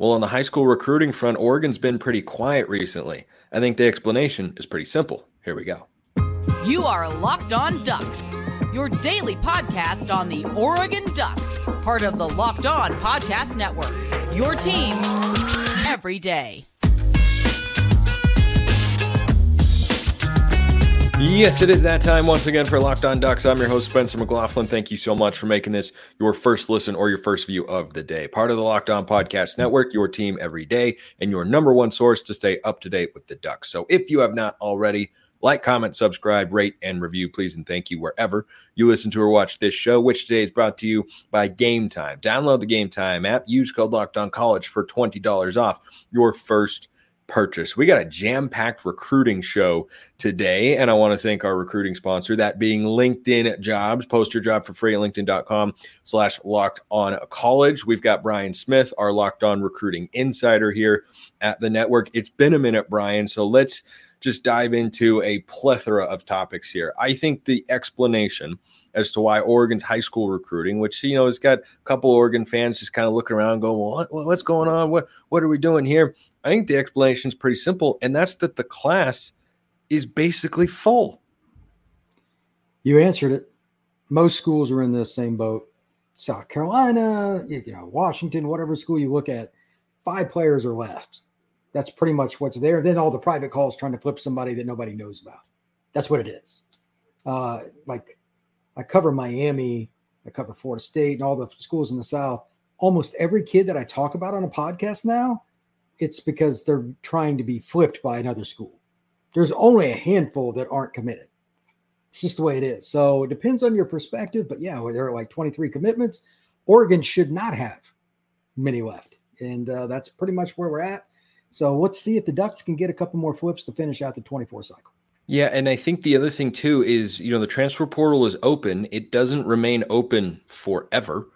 Well, on the high school recruiting front, Oregon's been pretty quiet recently. I think the explanation is pretty simple. Here we go. You are Locked On Ducks, your daily podcast on the Oregon Ducks, part of the Locked On Podcast Network. Your team every day. Yes, it is that time once again for Locked On Ducks. I'm your host, Spencer McLaughlin. Thank you so much for making this your first listen or your first view of the day. Part of the Locked On Podcast Network, your team every day, and your number one source to stay up to date with the Ducks. So if you have not already, like, comment, subscribe, rate, and review, please, and thank you wherever you listen to or watch this show, which today is brought to you by Game Time. Download the Game Time app, use code Locked On College for $20 off your first purchase. We got a jam packed recruiting show today, and I want to thank our recruiting sponsor, that being LinkedIn Jobs. Post your job for free at linkedin.com slash locked on college. We've got Brian Smith, our locked on recruiting insider here at the network. It's been a minute, Brian, so let's just dive into a plethora of topics here. I think the explanation as to why Oregon's high school recruiting, which you know has got a couple Oregon fans just kind of looking around, going, "Well, what, what's going on? What what are we doing here?" I think the explanation is pretty simple, and that's that the class is basically full. You answered it. Most schools are in the same boat. South Carolina, you know, Washington, whatever school you look at, five players are left. That's pretty much what's there. Then all the private calls trying to flip somebody that nobody knows about. That's what it is. Uh, like I cover Miami, I cover Florida State, and all the schools in the South. Almost every kid that I talk about on a podcast now, it's because they're trying to be flipped by another school. There's only a handful that aren't committed. It's just the way it is. So it depends on your perspective. But yeah, there are like 23 commitments. Oregon should not have many left. And uh, that's pretty much where we're at. So let's see if the Ducks can get a couple more flips to finish out the 24 cycle. Yeah, and I think the other thing too is, you know, the transfer portal is open. It doesn't remain open forever.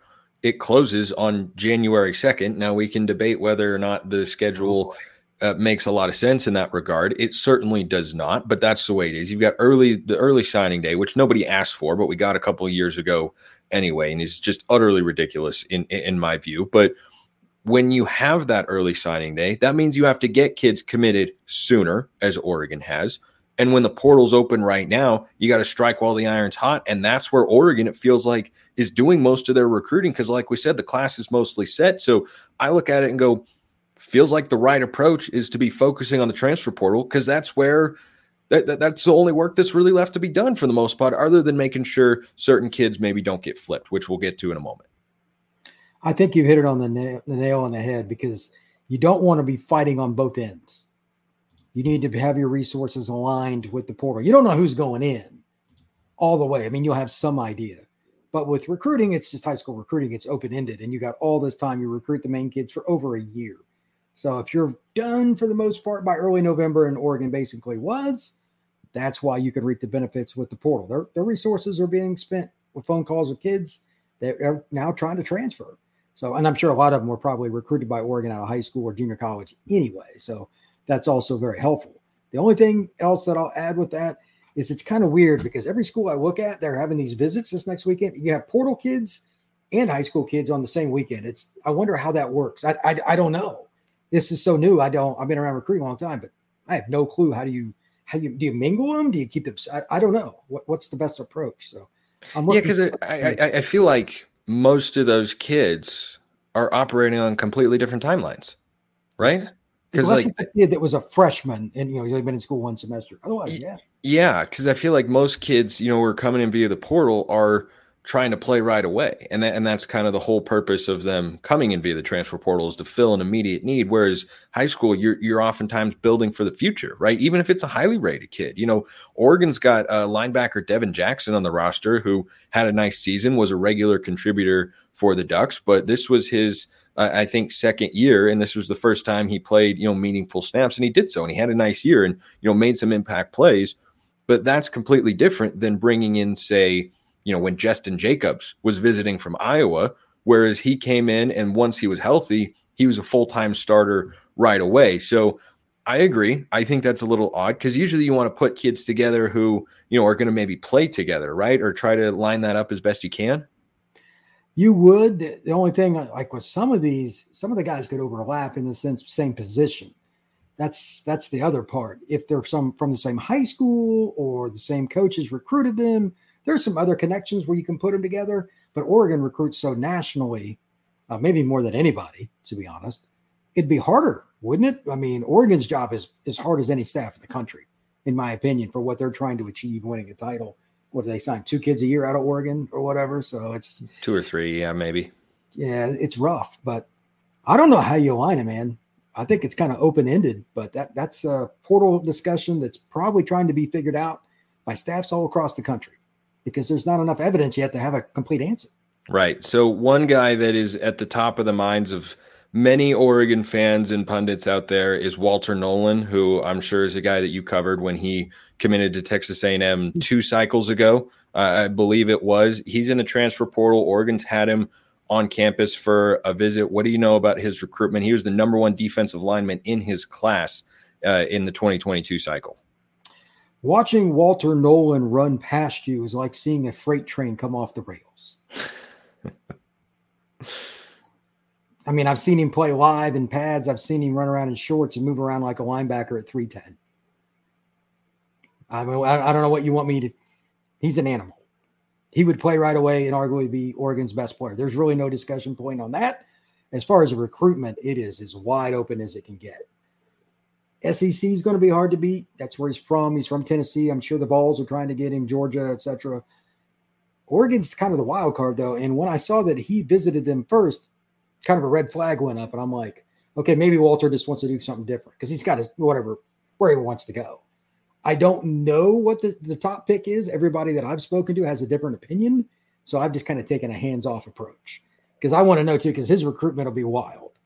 It closes on January 2nd. Now we can debate whether or not the schedule uh, makes a lot of sense in that regard. It certainly does not, but that's the way it is. You've got early the early signing day, which nobody asked for, but we got a couple of years ago anyway, and it's just utterly ridiculous in in my view. But when you have that early signing day, that means you have to get kids committed sooner, as Oregon has. And when the portal's open right now, you got to strike while the iron's hot. And that's where Oregon, it feels like, is doing most of their recruiting. Because, like we said, the class is mostly set. So I look at it and go, feels like the right approach is to be focusing on the transfer portal because that's where that, that, that's the only work that's really left to be done for the most part, other than making sure certain kids maybe don't get flipped, which we'll get to in a moment. I think you hit it on the the nail on the head because you don't want to be fighting on both ends you need to have your resources aligned with the portal. You don't know who's going in all the way. I mean, you'll have some idea. But with recruiting, it's just high school recruiting, it's open ended. And you got all this time. You recruit the main kids for over a year. So if you're done for the most part by early November, and Oregon basically was, that's why you can reap the benefits with the portal. Their, their resources are being spent with phone calls with kids that are now trying to transfer. So, and I'm sure a lot of them were probably recruited by Oregon out of high school or junior college anyway. So that's also very helpful. The only thing else that I'll add with that is it's kind of weird because every school I look at, they're having these visits this next weekend. You have portal kids and high school kids on the same weekend. It's I wonder how that works. I I, I don't know. This is so new. I don't. I've been around recruiting a long time, but I have no clue. How do you how you do you mingle them? Do you keep them? I, I don't know. What, what's the best approach? So I'm yeah, because I, I I feel like most of those kids are operating on completely different timelines, right? Because like a kid that was a freshman and you know he's only been in school one semester. Otherwise, yeah, yeah. Because I feel like most kids, you know, who are coming in via the portal are trying to play right away, and that and that's kind of the whole purpose of them coming in via the transfer portal is to fill an immediate need. Whereas high school, you're you're oftentimes building for the future, right? Even if it's a highly rated kid, you know, Oregon's got a linebacker Devin Jackson on the roster who had a nice season, was a regular contributor for the Ducks, but this was his I think second year, and this was the first time he played, you know, meaningful snaps, and he did so, and he had a nice year, and you know, made some impact plays. But that's completely different than bringing in, say, you know, when Justin Jacobs was visiting from Iowa, whereas he came in and once he was healthy, he was a full time starter right away. So I agree. I think that's a little odd because usually you want to put kids together who, you know, are going to maybe play together, right? Or try to line that up as best you can. You would. The only thing, like with some of these, some of the guys could overlap in the sense same position. That's that's the other part. If they're some from the same high school or the same coaches recruited them, there's some other connections where you can put them together. But Oregon recruits so nationally, uh, maybe more than anybody, to be honest. It'd be harder, wouldn't it? I mean, Oregon's job is as hard as any staff in the country, in my opinion, for what they're trying to achieve, winning a title what do they sign two kids a year out of Oregon or whatever? So it's two or three, yeah, maybe. Yeah, it's rough, but I don't know how you align it, man. I think it's kind of open ended, but that that's a portal discussion that's probably trying to be figured out by staffs all across the country because there's not enough evidence yet to have a complete answer. Right. So one guy that is at the top of the minds of many Oregon fans and pundits out there is Walter Nolen, who I'm sure is a guy that you covered when he committed to Texas A&M two cycles ago. Uh, I believe it was. He's in the transfer portal. Oregon's had him on campus for a visit. What do you know about his recruitment? He was the number one defensive lineman in his class uh, in the 2022 cycle. Watching Walter Nolen run past you is like seeing a freight train come off the rails. I mean, I've seen him play live in pads. I've seen him run around in shorts and move around like a linebacker at 310. I mean, I, don't know what you want me to. He's an animal. He would play right away and arguably be Oregon's best player. There's really no discussion point on that. As far as recruitment, it is as wide open as it can get. SEC is going to be hard to beat. That's where he's from. He's from Tennessee. I'm sure the Vols are trying to get him, Georgia, etc. Oregon's kind of the wild card, though. And when I saw that he visited them first, kind of a red flag went up, and I'm like, okay, maybe Walter just wants to do something different because he's got his whatever where he wants to go. I don't know what the, the top pick is. Everybody that I've spoken to has a different opinion. So I've just kind of taken a hands off approach because I want to know too, because his recruitment will be wild.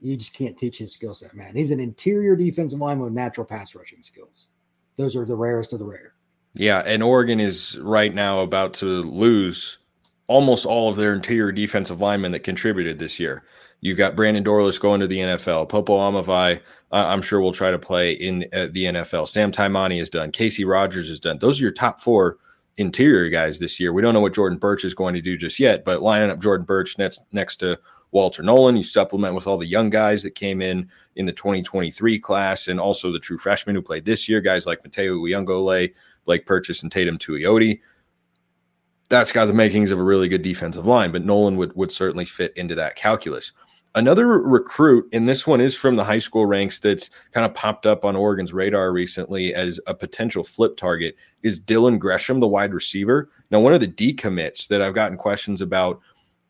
You just can't teach his skill set, man. He's an interior defensive lineman with natural pass rushing skills. Those are the rarest of the rare. Yeah. And Oregon is right now about to lose almost all of their interior defensive linemen that contributed this year. You've got Brandon Dorlus going to the NFL. Popo Aumavae, uh, I'm sure will try to play in uh, the NFL. Sam Taimani is done. Casey Rogers is done. Those are your top four interior guys this year. We don't know what Jordan Burch is going to do just yet, but lining up Jordan Burch next next to Walter Nolen, you supplement with all the young guys that came in in the 2023 class, and also the true freshmen who played this year, guys like Matayo Uiagalelei, Blake Purchase, and Teitum Tuioti that's got the makings of a really good defensive line, but Nolen would, would certainly fit into that calculus. Another recruit, and this one is from the high school ranks that's kind of popped up on Oregon's radar recently as a potential flip target, is Dillon Gresham, the wide receiver. Now, one of the decommits that I've gotten questions about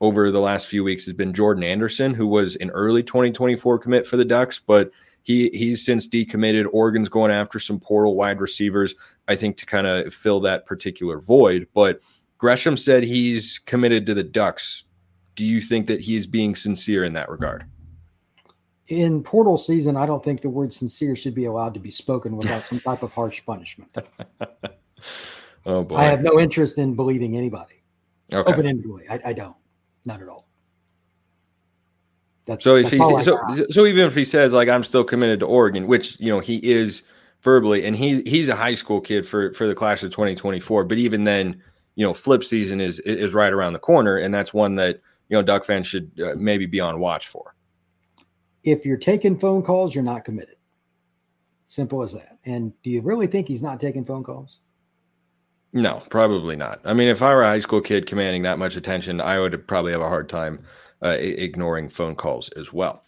over the last few weeks has been Jordan Anderson, who was an early 2024 commit for the Ducks, but he he's since decommitted. Oregon's going after some portal wide receivers, I think, to kind of fill that particular void. But Gresham said he's committed to the Ducks. Do you think that he's being sincere in that regard? In portal season, I don't think the word sincere should be allowed to be spoken without some type of harsh punishment. oh boy. I have no interest in believing anybody. Okay. Open ended way. I, I, don't. Not at all. That's so if he so, so even if he says like I'm still committed to Oregon, which you know he is verbally, and he he's a high school kid for for the class of 2024, but even then you know, flip season is is right around the corner, and that's one that you know Duck fans should uh, maybe be on watch for. If you're taking phone calls, you're not committed. Simple as that. And do you really think he's not taking phone calls? No, probably not. I mean, if I were a high school kid commanding that much attention, I would probably have a hard time uh, ignoring phone calls as well.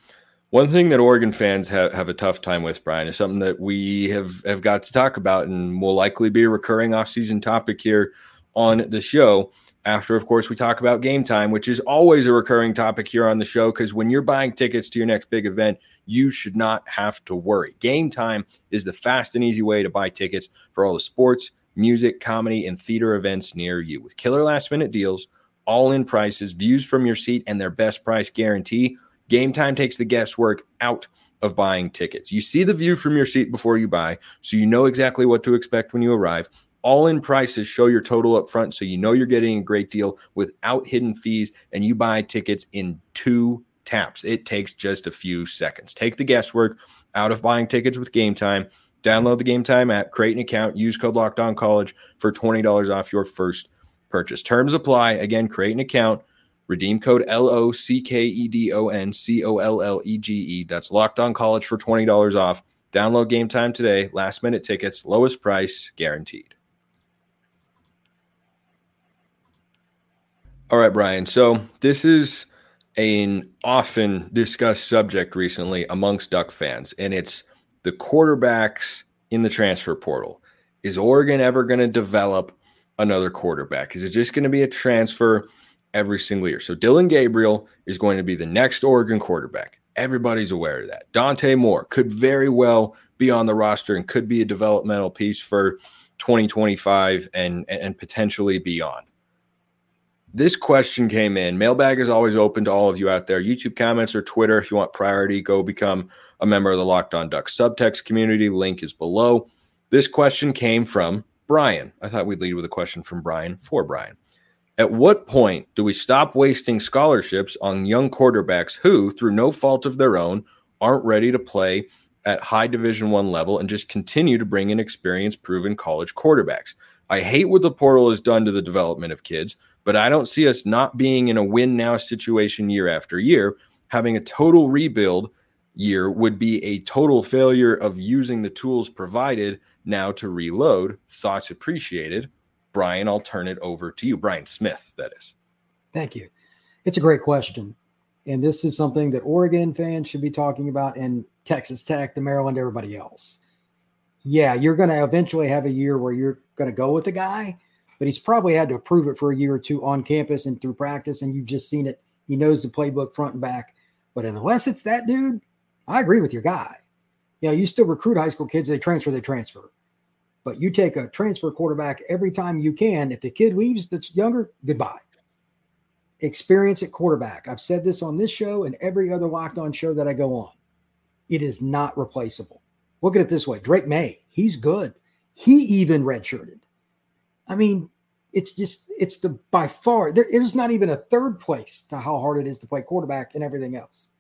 One thing that Oregon fans have, have a tough time with, Brian, is something that we have, have got to talk about and will likely be a recurring offseason topic here on the show. After, of course, we talk about game time, which is always a recurring topic here on the show. Because when you're buying tickets to your next big event, you should not have to worry. Game time is the fast and easy way to buy tickets for all the sports, music, comedy, and theater events near you. With killer last minute deals, all in prices, views from your seat, and their best price guarantee, Game Time takes the guesswork out of buying tickets. You see the view from your seat before you buy, so you know exactly what to expect when you arrive all in prices show your total up front so you know you're getting a great deal without hidden fees and you buy tickets in two taps it takes just a few seconds take the guesswork out of buying tickets with game time download the game time app create an account use code locked on college for $20 off your first purchase terms apply again create an account Redeem code L O C K E D O N C O L L E G E. That's locked on college for $20 off. Download game time today. Last minute tickets, lowest price guaranteed. All right, Brian. So this is an often discussed subject recently amongst Duck fans, and it's the quarterbacks in the transfer portal. Is Oregon ever going to develop another quarterback? Is it just going to be a transfer every single year? So Dillon Gabriel is going to be the next Oregon quarterback. Everybody's aware of that. Dante Moore could very well be on the roster and could be a developmental piece for 2025 and and potentially beyond this question came in. Mailbag is always open to all of you out there. YouTube comments or Twitter, if you want priority, go become a member of the Locked On Ducks subtext community. Link is below. This question came from Brian. I thought we'd lead with a question from Brian for Brian. At what point do we stop wasting scholarships on young quarterbacks who, through no fault of their own, aren't ready to play at high Division One level and just continue to bring in experienced, proven college quarterbacks? I hate what the portal has done to the development of kids, but I don't see us not being in a win now situation year after year. Having a total rebuild year would be a total failure of using the tools provided now to reload. Thoughts appreciated. Brian, I'll turn it over to you. Brian Smith, that is. Thank you. It's a great question. And this is something that Oregon fans should be talking about and Texas Tech, the Maryland, everybody else. Yeah, you're going to eventually have a year where you're going to go with the guy but he's probably had to approve it for a year or two on campus and through practice. And you've just seen it. He knows the playbook front and back. But unless it's that dude, I agree with your guy. You know, you still recruit high school kids, they transfer, they transfer. But you take a transfer quarterback every time you can. If the kid leaves that's younger, goodbye. Experience at quarterback. I've said this on this show and every other locked on show that I go on. It is not replaceable. Look at it this way Drake Maye, he's good. He even redshirted. I mean, it's just it's the by far there is not even a third place to how hard it is to play quarterback and everything else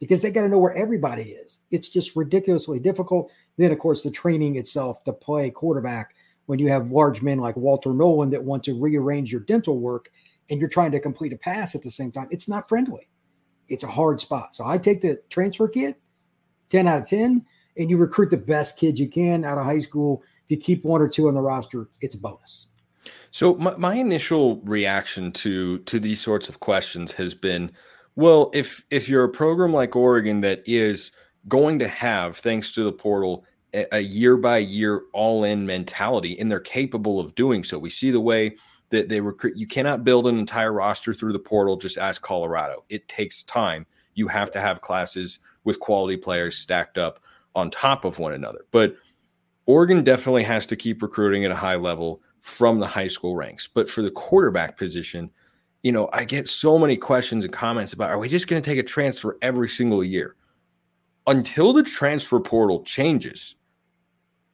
because they got to know where everybody is. It's just ridiculously difficult. Then, of course, the training itself to play quarterback when you have large men like Walter Nolen that want to rearrange your dental work and you're trying to complete a pass at the same time, it's not friendly. It's a hard spot. So I take the transfer kid, 10 out of 10, and you recruit the best kids you can out of high school if you keep one or two on the roster, it's a bonus. So my, my initial reaction to to these sorts of questions has been, well, if if you're a program like Oregon that is going to have, thanks to the portal, a, year by year all in mentality, and they're capable of doing so. We see the way that they recruit. You cannot build an entire roster through the portal. Just as Colorado, it takes time. You have to have classes with quality players stacked up on top of one another. But Oregon definitely has to keep recruiting at a high level from the high school ranks. But for the quarterback position, you know, I get so many questions and comments about are we just going to take a transfer every single year? Until the transfer portal changes,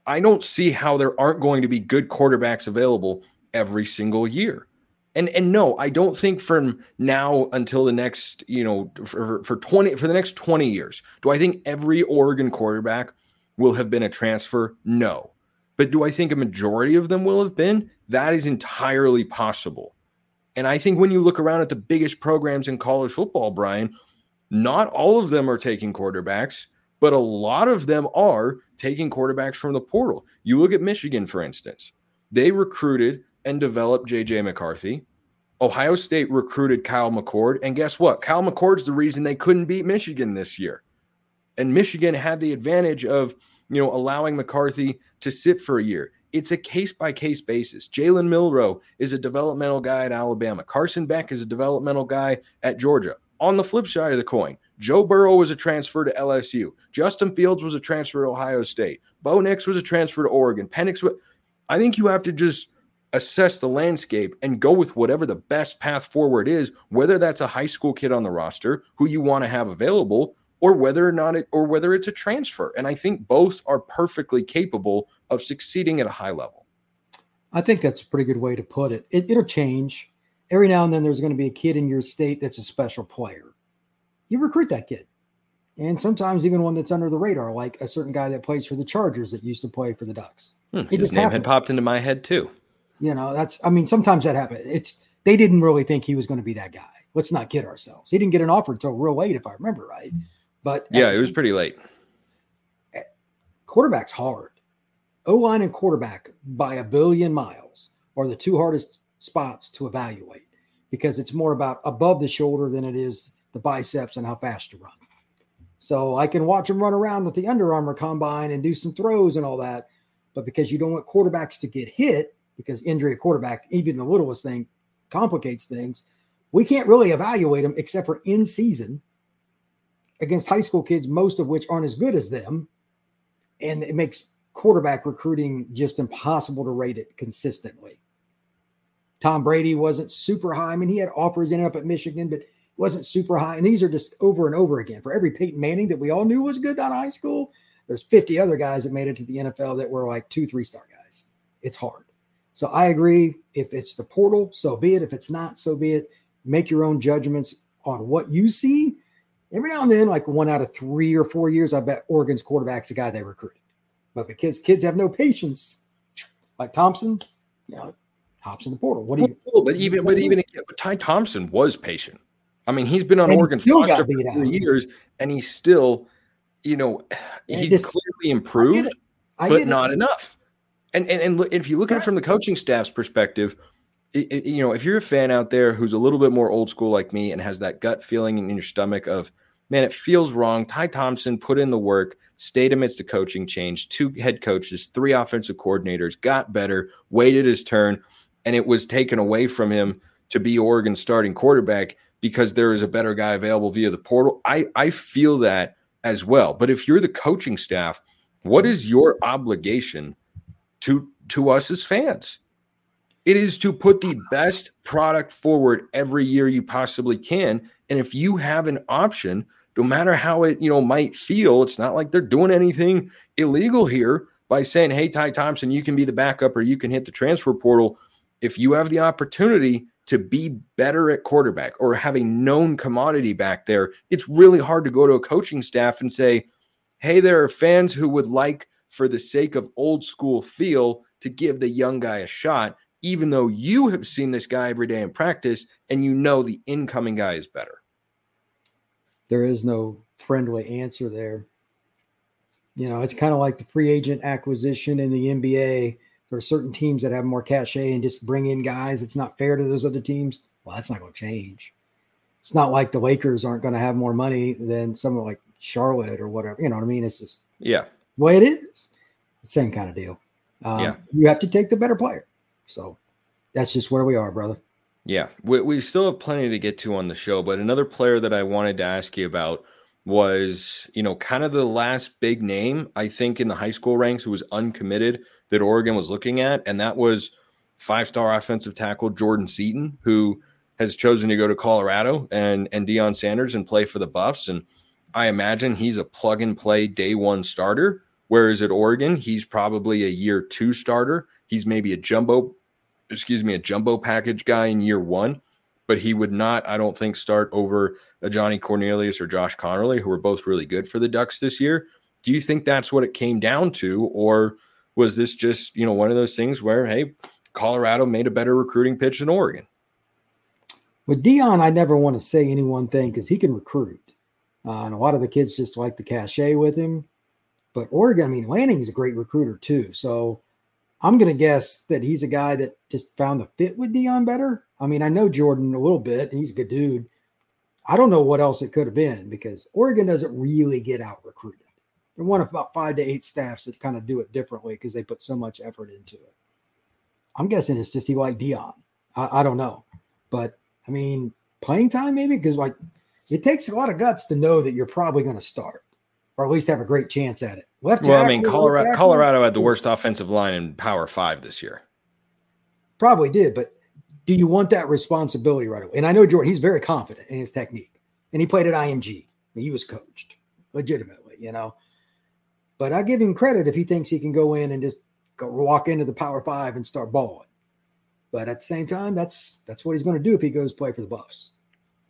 I don't see how there aren't going to be good quarterbacks available every single year. And and no, I don't think from now until the next, you know, for, for 20 for the next 20 years, do I think every Oregon quarterback will have been a transfer? No. But do I think a majority of them will have been? That is entirely possible. And I think when you look around at the biggest programs in college football, Brian, not all of them are taking quarterbacks, but a lot of them are taking quarterbacks from the portal. You look at Michigan, for instance, they recruited and developed JJ McCarthy. Ohio State recruited Kyle McCord. And guess what? Kyle McCord's the reason they couldn't beat Michigan this year. And Michigan had the advantage of, you know, allowing McCarthy to sit for a year. It's a case by case basis. Jalen Milroe is a developmental guy at Alabama. Carson Beck is a developmental guy at Georgia. On the flip side of the coin, Joe Burrow was a transfer to LSU. Justin Fields was a transfer to Ohio State. Bo Nix was a transfer to Oregon. Penix, I think you have to just assess the landscape and go with whatever the best path forward is, whether that's a high school kid on the roster who you want to have available or whether or not it or whether it's a transfer. And I think both are perfectly capable of succeeding at a high level. I think that's a pretty good way to put it. it it'll change. Every now and then there's going to be a kid in your state that's a special player. You recruit that kid. And sometimes even one that's under the radar, like a certain guy that plays for the Chargers that used to play for the Ducks. Hmm, his name happened. had popped into my head too. You know, that's I mean, sometimes that happens. It's they didn't really think he was going to be that guy. let's not kid ourselves. He didn't get an offer until real late, if I remember right. But yeah, it was pretty late. Quarterback's hard. O line and quarterback by a billion miles are the two hardest spots to evaluate because it's more about above the shoulder than it is the biceps and how fast you run. So I can watch him run around with the Under Armour combine and do some throws and all that. But because you don't want quarterbacks to get hit, because injury at quarterback, even the littlest thing, complicates things, we can't really evaluate them except for in season against high school kids, most of which aren't as good as them. And it makes quarterback recruiting just impossible to rate it consistently. Tom Brady wasn't super high. I mean, he had offers ended up at Michigan, but wasn't super high. And these are just over and over again. For every Peyton Manning that we all knew was good out of high school, there's 50 other guys that made it to the NFL that were like two, three star guys. It's hard. So I agree. If it's the portal, so be it. If it's not, so be it. Make your own judgments on what you see. Every now and then, like one out of three or four years, I bet Oregon's quarterback's a guy they recruited. But because kids have no patience, like Thompson, you know, hops in the portal. What do you? Well, but even but even but Ty Thompson was patient. I mean, he's been on Oregon's roster for years, and he's still, you know, he clearly improved, but not it. enough. And, and and if you look at it from the coaching staff's perspective, it, it, you know, if you're a fan out there who's a little bit more old school like me and has that gut feeling in your stomach of, man, it feels wrong. Ty Thompson put in the work, stayed amidst the coaching change, two head coaches, three offensive coordinators, got better, waited his turn, and it was taken away from him to be Oregon's starting quarterback because there is a better guy available via the portal. I, I feel that as well. But if you're the coaching staff, what is your obligation to to us as fans. It is to put the best product forward every year you possibly can. And if you have an option, no matter how it, you know, might feel, it's not like they're doing anything illegal here by saying, "Hey, Ty Thompson, you can be the backup or you can hit the transfer portal." If you have the opportunity to be better at quarterback or have a known commodity back there, it's really hard to go to a coaching staff and say, "Hey, there are fans who would like for the sake of old school feel to give the young guy a shot, even though you have seen this guy every day in practice and you know the incoming guy is better. There is no friendly answer there. You know, it's kind of like the free agent acquisition in the NBA. There are certain teams that have more cachet and just bring in guys. It's not fair to those other teams. Well, that's not going to change. It's not like the Lakers aren't going to have more money than someone like Charlotte or whatever. You know what I mean? It's just yeah the way it is. Same kind of deal. Um, yeah. You have to take the better player. So that's just where we are, brother. Yeah. We, we still have plenty to get to on the show, but another player that I wanted to ask you about was, you know, kind of the last big name, I think, in the high school ranks who was uncommitted that Oregon was looking at. And that was five star offensive tackle Jordan Seaton, who has chosen to go to Colorado and, and Deion Sanders and play for the Buffs. And I imagine he's a plug and play day one starter. Whereas at Oregon, he's probably a year two starter. He's maybe a jumbo, excuse me, a jumbo package guy in year one, but he would not, I don't think, start over a Ajani Cornelius or Josh Conerly, who were both really good for the Ducks this year. Do you think that's what it came down to? Or was this just, you know, one of those things where, hey, Colorado made a better recruiting pitch than Oregon? With Deion, I never want to say any one thing because he can recruit. Uh, and a lot of the kids just like the cachet with him. But Oregon, I mean, Lanning's a great recruiter too. So I'm going to guess that he's a guy that just found the fit with Deion better. I mean, I know Jordan a little bit, he's a good dude. I don't know what else it could have been because Oregon doesn't really get out recruited. They're one of about five to eight staffs that kind of do it differently because they put so much effort into it. I'm guessing it's just he liked Deion. I, I don't know. But I mean, playing time maybe because like it takes a lot of guts to know that you're probably going to start or at least have a great chance at it. Left well, I mean, Colorado, Colorado had the worst offensive line in Power Five this year. Probably did, but do you want that responsibility right away? And I know Jordan; he's very confident in his technique, and he played at IMG. He was coached legitimately, you know. But I give him credit if he thinks he can go in and just go walk into the Power Five and start balling. But at the same time, that's that's what he's going to do if he goes play for the Buffs.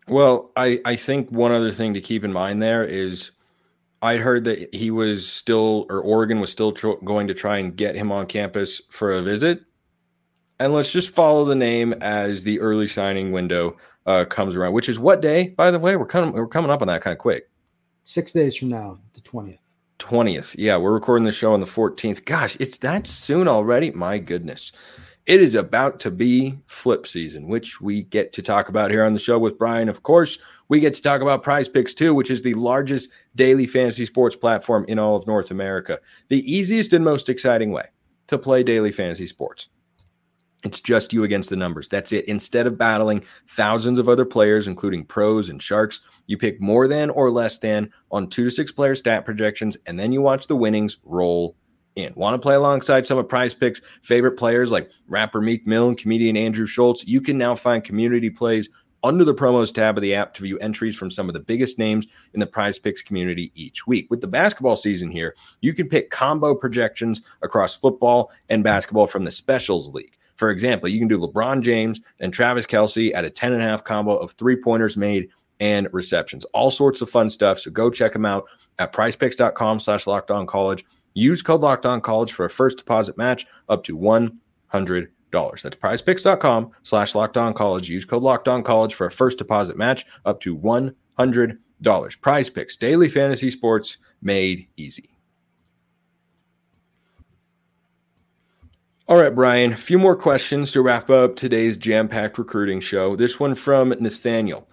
Well, I I think one other thing to keep in mind there is I'd heard that he was still, or Oregon was still tr- going to try and get him on campus for a visit. And let's just follow the name as the early signing window uh, comes around, which is what day, by the way? We're coming we're coming up on that kind of quick. Six days from now, the twentieth. 20th. Yeah, we're recording the show on the 14th. Gosh, it's that soon already. My goodness. It is about to be flip season, which we get to talk about here on the show with Brian. Of course, we get to talk about Prize Picks too, which is the largest daily fantasy sports platform in all of North America. The easiest and most exciting way to play daily fantasy sports. It's just you against the numbers. That's it. Instead of battling thousands of other players, including pros and sharks, you pick more than or less than on two to six player stat projections, and then you watch the winnings roll in. Want to play alongside some of Prize Picks' favorite players like rapper Meek Mill and comedian Andrew Schulz? You can now find community plays under the promos tab of the app to view entries from some of the biggest names in the prize picks community each week. With the basketball season here, you can pick combo projections across football and basketball from the Specials League. For example, you can do LeBron James and Travis Kelce at a 10 and a half combo of three pointers made and receptions. All sorts of fun stuff. So go check them out at prizepicks.com slash locked on college. Use code locked on college for a first deposit match up to $100. That's prizepicks.com slash locked on college. Use code locked on college for a first deposit match up to $100. Prize picks, daily fantasy sports made easy. All right, Brian, a few more questions to wrap up today's jam packed recruiting show. This one from Nathaniel.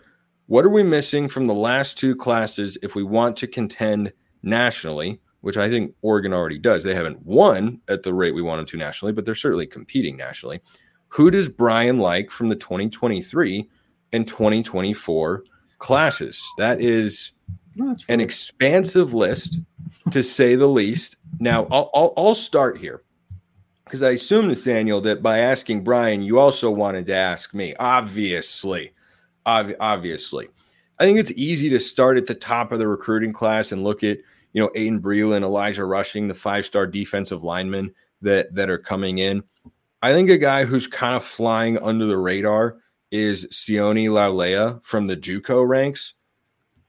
What are we missing from the last two classes if we want to contend nationally? Which I think Oregon already does. They haven't won at the rate we want them to nationally, but they're certainly competing nationally. Who does Brian like from the 2023 and 2024 classes? That is an expansive list, to say the least. Now, I'll, I'll, I'll start here because I assume, Nathaniel, that by asking Brian, you also wanted to ask me. Obviously, Ob- obviously, I think it's easy to start at the top of the recruiting class and look at you know Aydin Breland, Elijah Rushing, the five-star defensive linemen that that are coming in. I think a guy who's kind of flying under the radar is Sione Laulea from the JUCO ranks.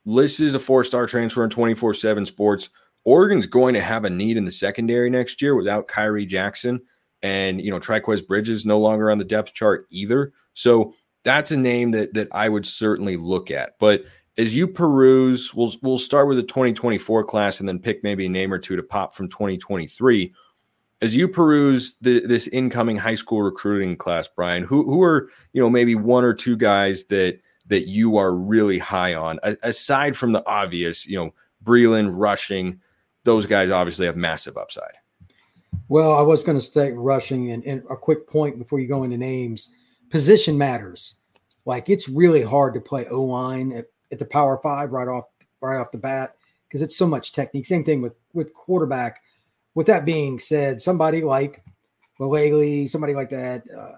This is a four-star transfer in 24/7 Sports. Oregon's going to have a need in the secondary next year without Khyree Jackson. And, you know, Trikweze Bridges no longer on the depth chart either. So that's a name that that I would certainly look at. But as you peruse, we'll we'll start with the 2024 class and then pick maybe a name or two to pop from 2023. As you peruse the, this incoming high school recruiting class, Brian, who who are you know maybe one or two guys that that you are really high on, a, aside from the obvious, you know, Breland, Rushing, those guys obviously have massive upside. Well, I was going to say rushing and, and, a quick point before you go into names. Position matters. Like it's really hard to play O line at, at, the power five right off right off the bat because it's so much technique. Same thing with with quarterback. With that being said, somebody like Malele, somebody like that, uh,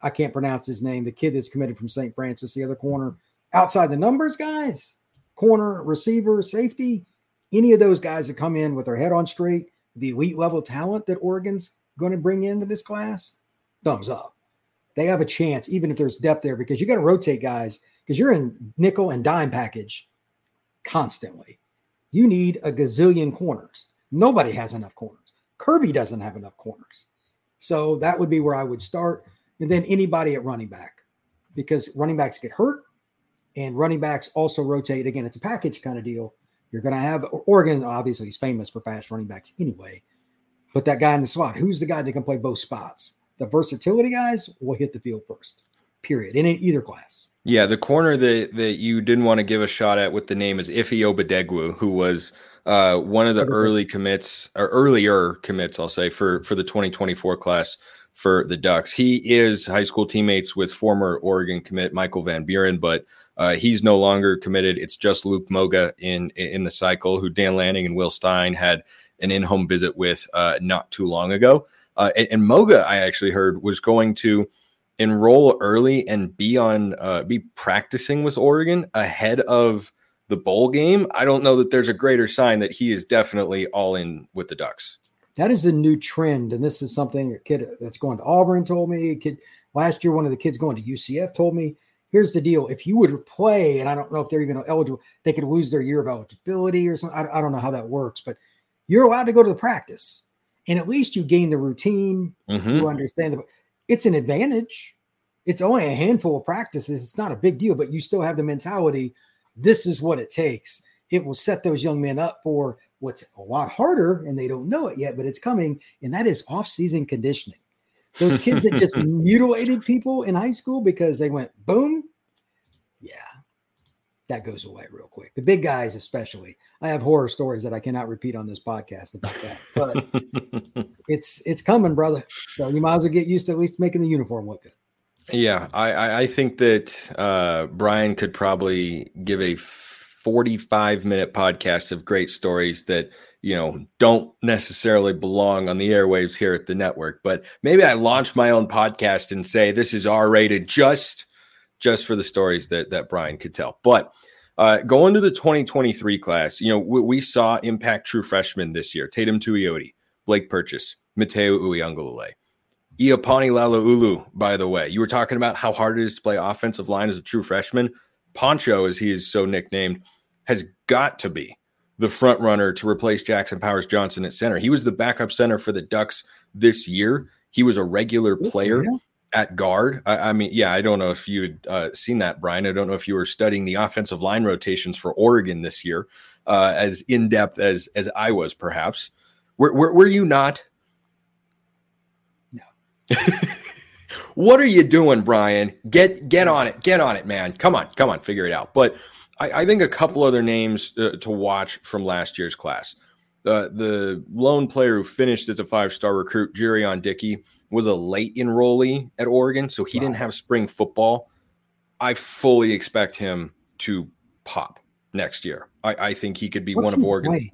I can't pronounce his name. The kid that's committed from St. Francis, the other corner, outside the numbers, guys, corner, receiver, safety, any of those guys that come in with their head on straight the elite level talent that Oregon's going to bring into this class, thumbs up. They have a chance, even if there's depth there, because you got to rotate guys because you're in nickel and dime package constantly. You need a gazillion corners. Nobody has enough corners. Kirby doesn't have enough corners. So that would be where I would start. And then anybody at running back, because running backs get hurt and running backs also rotate. Again, it's a package kind of deal. You're going to have Oregon, obviously, he's famous for fast running backs anyway. Put that guy in the slot. Who's the guy that can play both spots? The versatility guys will hit the field first, period, in either class. Yeah, the corner that, that you didn't want to give a shot at with the name is Ife Obadegwu, who was uh, one of the early commits or earlier commits, I'll say, for, for the 2024 class for the Ducks. He is high school teammates with former Oregon commit Michael Van Buren, but uh, he's no longer committed. It's just Luke Moga in in the cycle, who Dan Lanning and Will Stein had an in-home visit with uh, not too long ago. Uh, and, and, Moga, I actually heard, was going to enroll early and be on uh, be practicing with Oregon ahead of the bowl game. I don't know that there's a greater sign that he is definitely all in with the Ducks. That is a new trend, and this is something a kid that's going to Auburn told me. A kid last year, one of the kids going to UCF told me here's the deal: if you would play, and I don't know if they're even eligible, they could lose their year of eligibility or something. I, I don't know how that works, but you're allowed to go to the practice, and at least you gain the routine. Mm-hmm. You understand the, it's an advantage. it's only a handful of practices. It's not a big deal, but you still have the mentality this is what it takes. It will set those young men up for what's a lot harder, and they don't know it yet, but it's coming, and that is off-season conditioning. Those kids that just mutilated people in high school because they went boom, yeah, that goes away real quick. The big guys, especially. I have horror stories that I cannot repeat on this podcast about that, but it's it's coming, brother. So you might as well get used to at least making the uniform look good. Yeah, I I think that uh, Brian could probably give a 45 minute podcast of great stories that you know don't necessarily belong on the airwaves here at the network but maybe i launch my own podcast and say this is r rated just just for the stories that that brian could tell but uh, going to the 2023 class you know we, we saw impact true freshmen this year teitum tuioti blake purchase Matayo Uiagalelei. Iapani Laloulu, by the way, you were talking about how hard it is to play offensive line as a true freshman. Poncho, as he is so nicknamed, has got to be the front runner to replace Jackson Powers Johnson at center. He was the backup center for the Ducks this year. He was a regular player yeah. At guard. I, I, mean, yeah, I don't know if you had uh, seen that, Brian. I don't know if you were studying the offensive line rotations for Oregon this year uh, as in depth as as I was, perhaps. Were, were, were you not? No. what are you doing, Brian? Get get on it. Get on it, man. Come on, come on, figure it out. But I, I think a couple other names uh, to watch from last year's class. Uh, the lone player who finished as a five star recruit, Jurion Dickey, was a late enrollee at Oregon, so he wow. didn't have spring football. I fully expect him to pop next year. I, I think he could be What's one of Oregon. Play?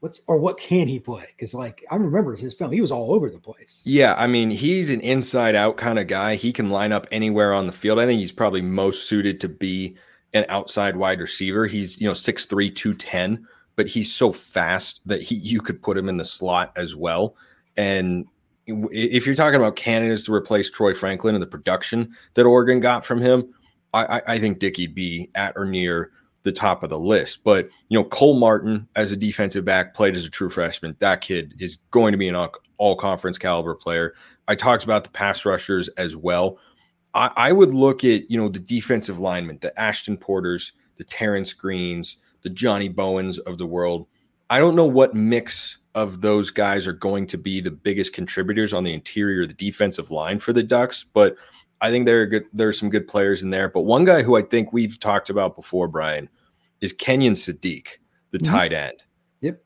What's or what can he play? Because like I remember his film, he was all over the place. Yeah, I mean he's an inside out kind of guy. He can line up anywhere on the field. I think he's probably most suited to be an outside wide receiver. He's, you know, 6'3, 210, but he's so fast that he you could put him in the slot as well. And if you're talking about candidates to replace Troy Franklin and the production that Oregon got from him, I, I think Dickey'd be at or near the top of the list. But you know, Cole Martin as a defensive back played as a true freshman. That kid is going to be an all, all conference caliber player. I talked about the pass rushers as well. I, I would look at you know the defensive linemen, the Ashton Porters, the Terrence Greens, the Johnny Bowens of the world. I don't know what mix of those guys are going to be the biggest contributors on the interior of the defensive line for the Ducks, but I think there are good there are some good players in there. But one guy who I think we've talked about before, Brian, is Kenyon Sadiq, the mm-hmm. tight end. Yep.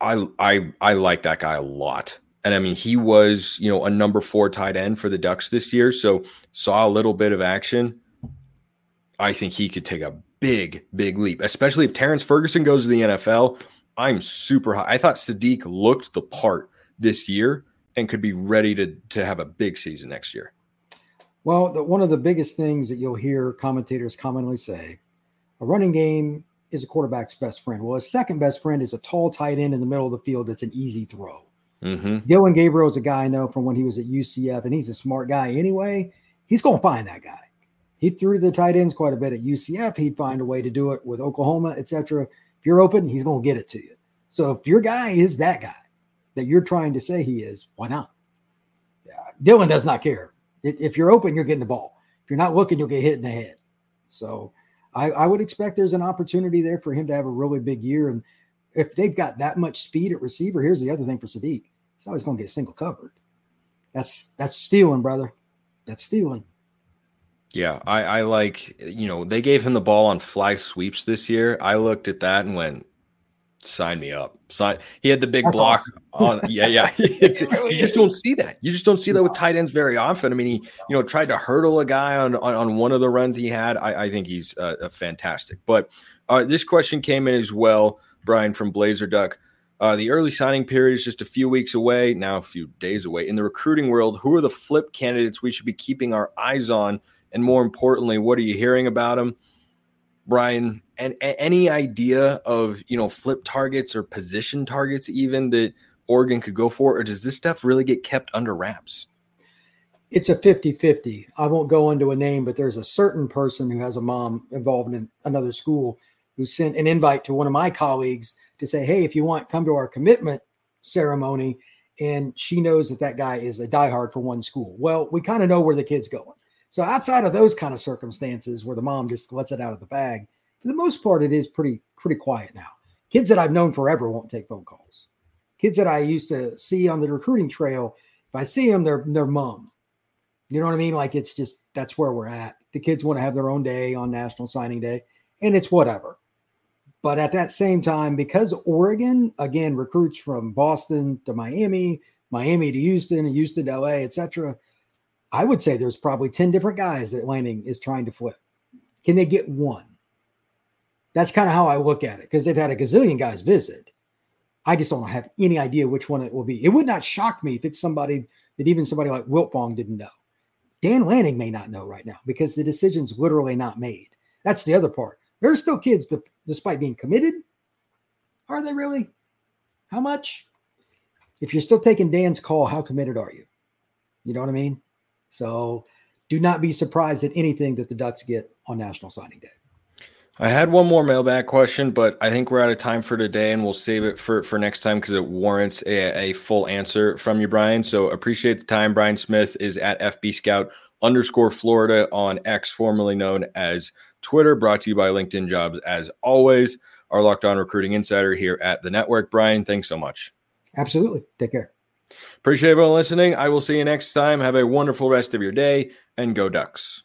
I I I like that guy a lot. And I mean, he was, you know, a number four tight end for the Ducks this year. So saw a little bit of action. I think he could take a big, big leap, especially if Terrance Ferguson goes to the NFL. I'm super high. I thought Sadiq looked the part this year and could be ready to, to have a big season next year. Well, the, one of the biggest things that you'll hear commentators commonly say a running game is a quarterback's best friend. Well, his second best friend is a tall tight end in the middle of the field that's an easy throw. Mm-hmm. Dillon Gabriel is a guy I know from when he was at UCF, and he's a smart guy anyway. He's going to find that guy. He threw the tight ends quite a bit at UCF. He'd find a way to do it with Oklahoma, etc. You're open, he's going to get it to you. So if your guy is that guy that you're trying to say he is, why not? Dillon does not care. If you're open, you're getting the ball. If you're not looking, you'll get hit in the head. So I, I would expect there's an opportunity there for him to have a really big year. And if they've got that much speed at receiver, here's the other thing for Sadiq. He's always going to get a single covered. That's that's stealing, brother. That's stealing. Yeah, I, I like you know they gave him the ball on fly sweeps this year. I looked at that and went, sign me up. Sign. He had the big That's block awesome. on. Yeah, yeah. you just don't see that. You just don't see that with tight ends very often. I mean, he you know tried to hurdle a guy on on, on one of the runs he had. I, I think he's uh, fantastic. But uh, this question came in as well, Brian from Blazer Duck. Uh, the early signing period is just a few weeks away, now a few days away. In the recruiting world, who are the flip candidates we should be keeping our eyes on? And more importantly, what are you hearing about them? Brian, and, and any idea of, you know, flip targets or position targets even that Oregon could go for? Or does this stuff really get kept under wraps? It's a 50 50. I won't go into a name, but there's a certain person who has a mom involved in another school who sent an invite to one of my colleagues to say, hey, if you want, come to our commitment ceremony. And she knows that that guy is a diehard for one school. Well, we kind of know where the kid's going. So outside of those kind of circumstances where the mom just lets it out of the bag, for the most part, it is pretty pretty quiet now. Kids that I've known forever won't take phone calls. Kids that I used to see on the recruiting trail, if I see them, they're they're mum. You know what I mean? Like it's just that's where we're at. The kids want to have their own day on National Signing Day, and it's whatever. But at that same time, because Oregon again recruits from Boston to Miami, Miami to Houston, Houston to LA, etc. I would say there's probably 10 different guys that Lanning is trying to flip. Can they get one? That's kind of how I look at it because they've had a gazillion guys visit. I just don't have any idea which one it will be. It would not shock me if it's somebody that even somebody like Wiltfong didn't know. Dan Lanning may not know right now because the decision's literally not made. That's the other part. There are still kids, that, despite being committed. Are they really? How much? If you're still taking Dan's call, how committed are you? You know what I mean? So do not be surprised at anything that the Ducks get on National Signing Day. I had one more mailbag question, but I think we're out of time for today, and we'll save it for, for next time because it warrants a, a full answer from you, Brian. So appreciate the time. Brian Smith is at FB Scout underscore Florida on X, formerly known as Twitter, brought to you by LinkedIn Jobs as always. Our Locked On Recruiting Insider here at the network. Brian, thanks so much. Absolutely. Take care. Appreciate everyone listening. I will see you next time. Have a wonderful rest of your day and go Ducks.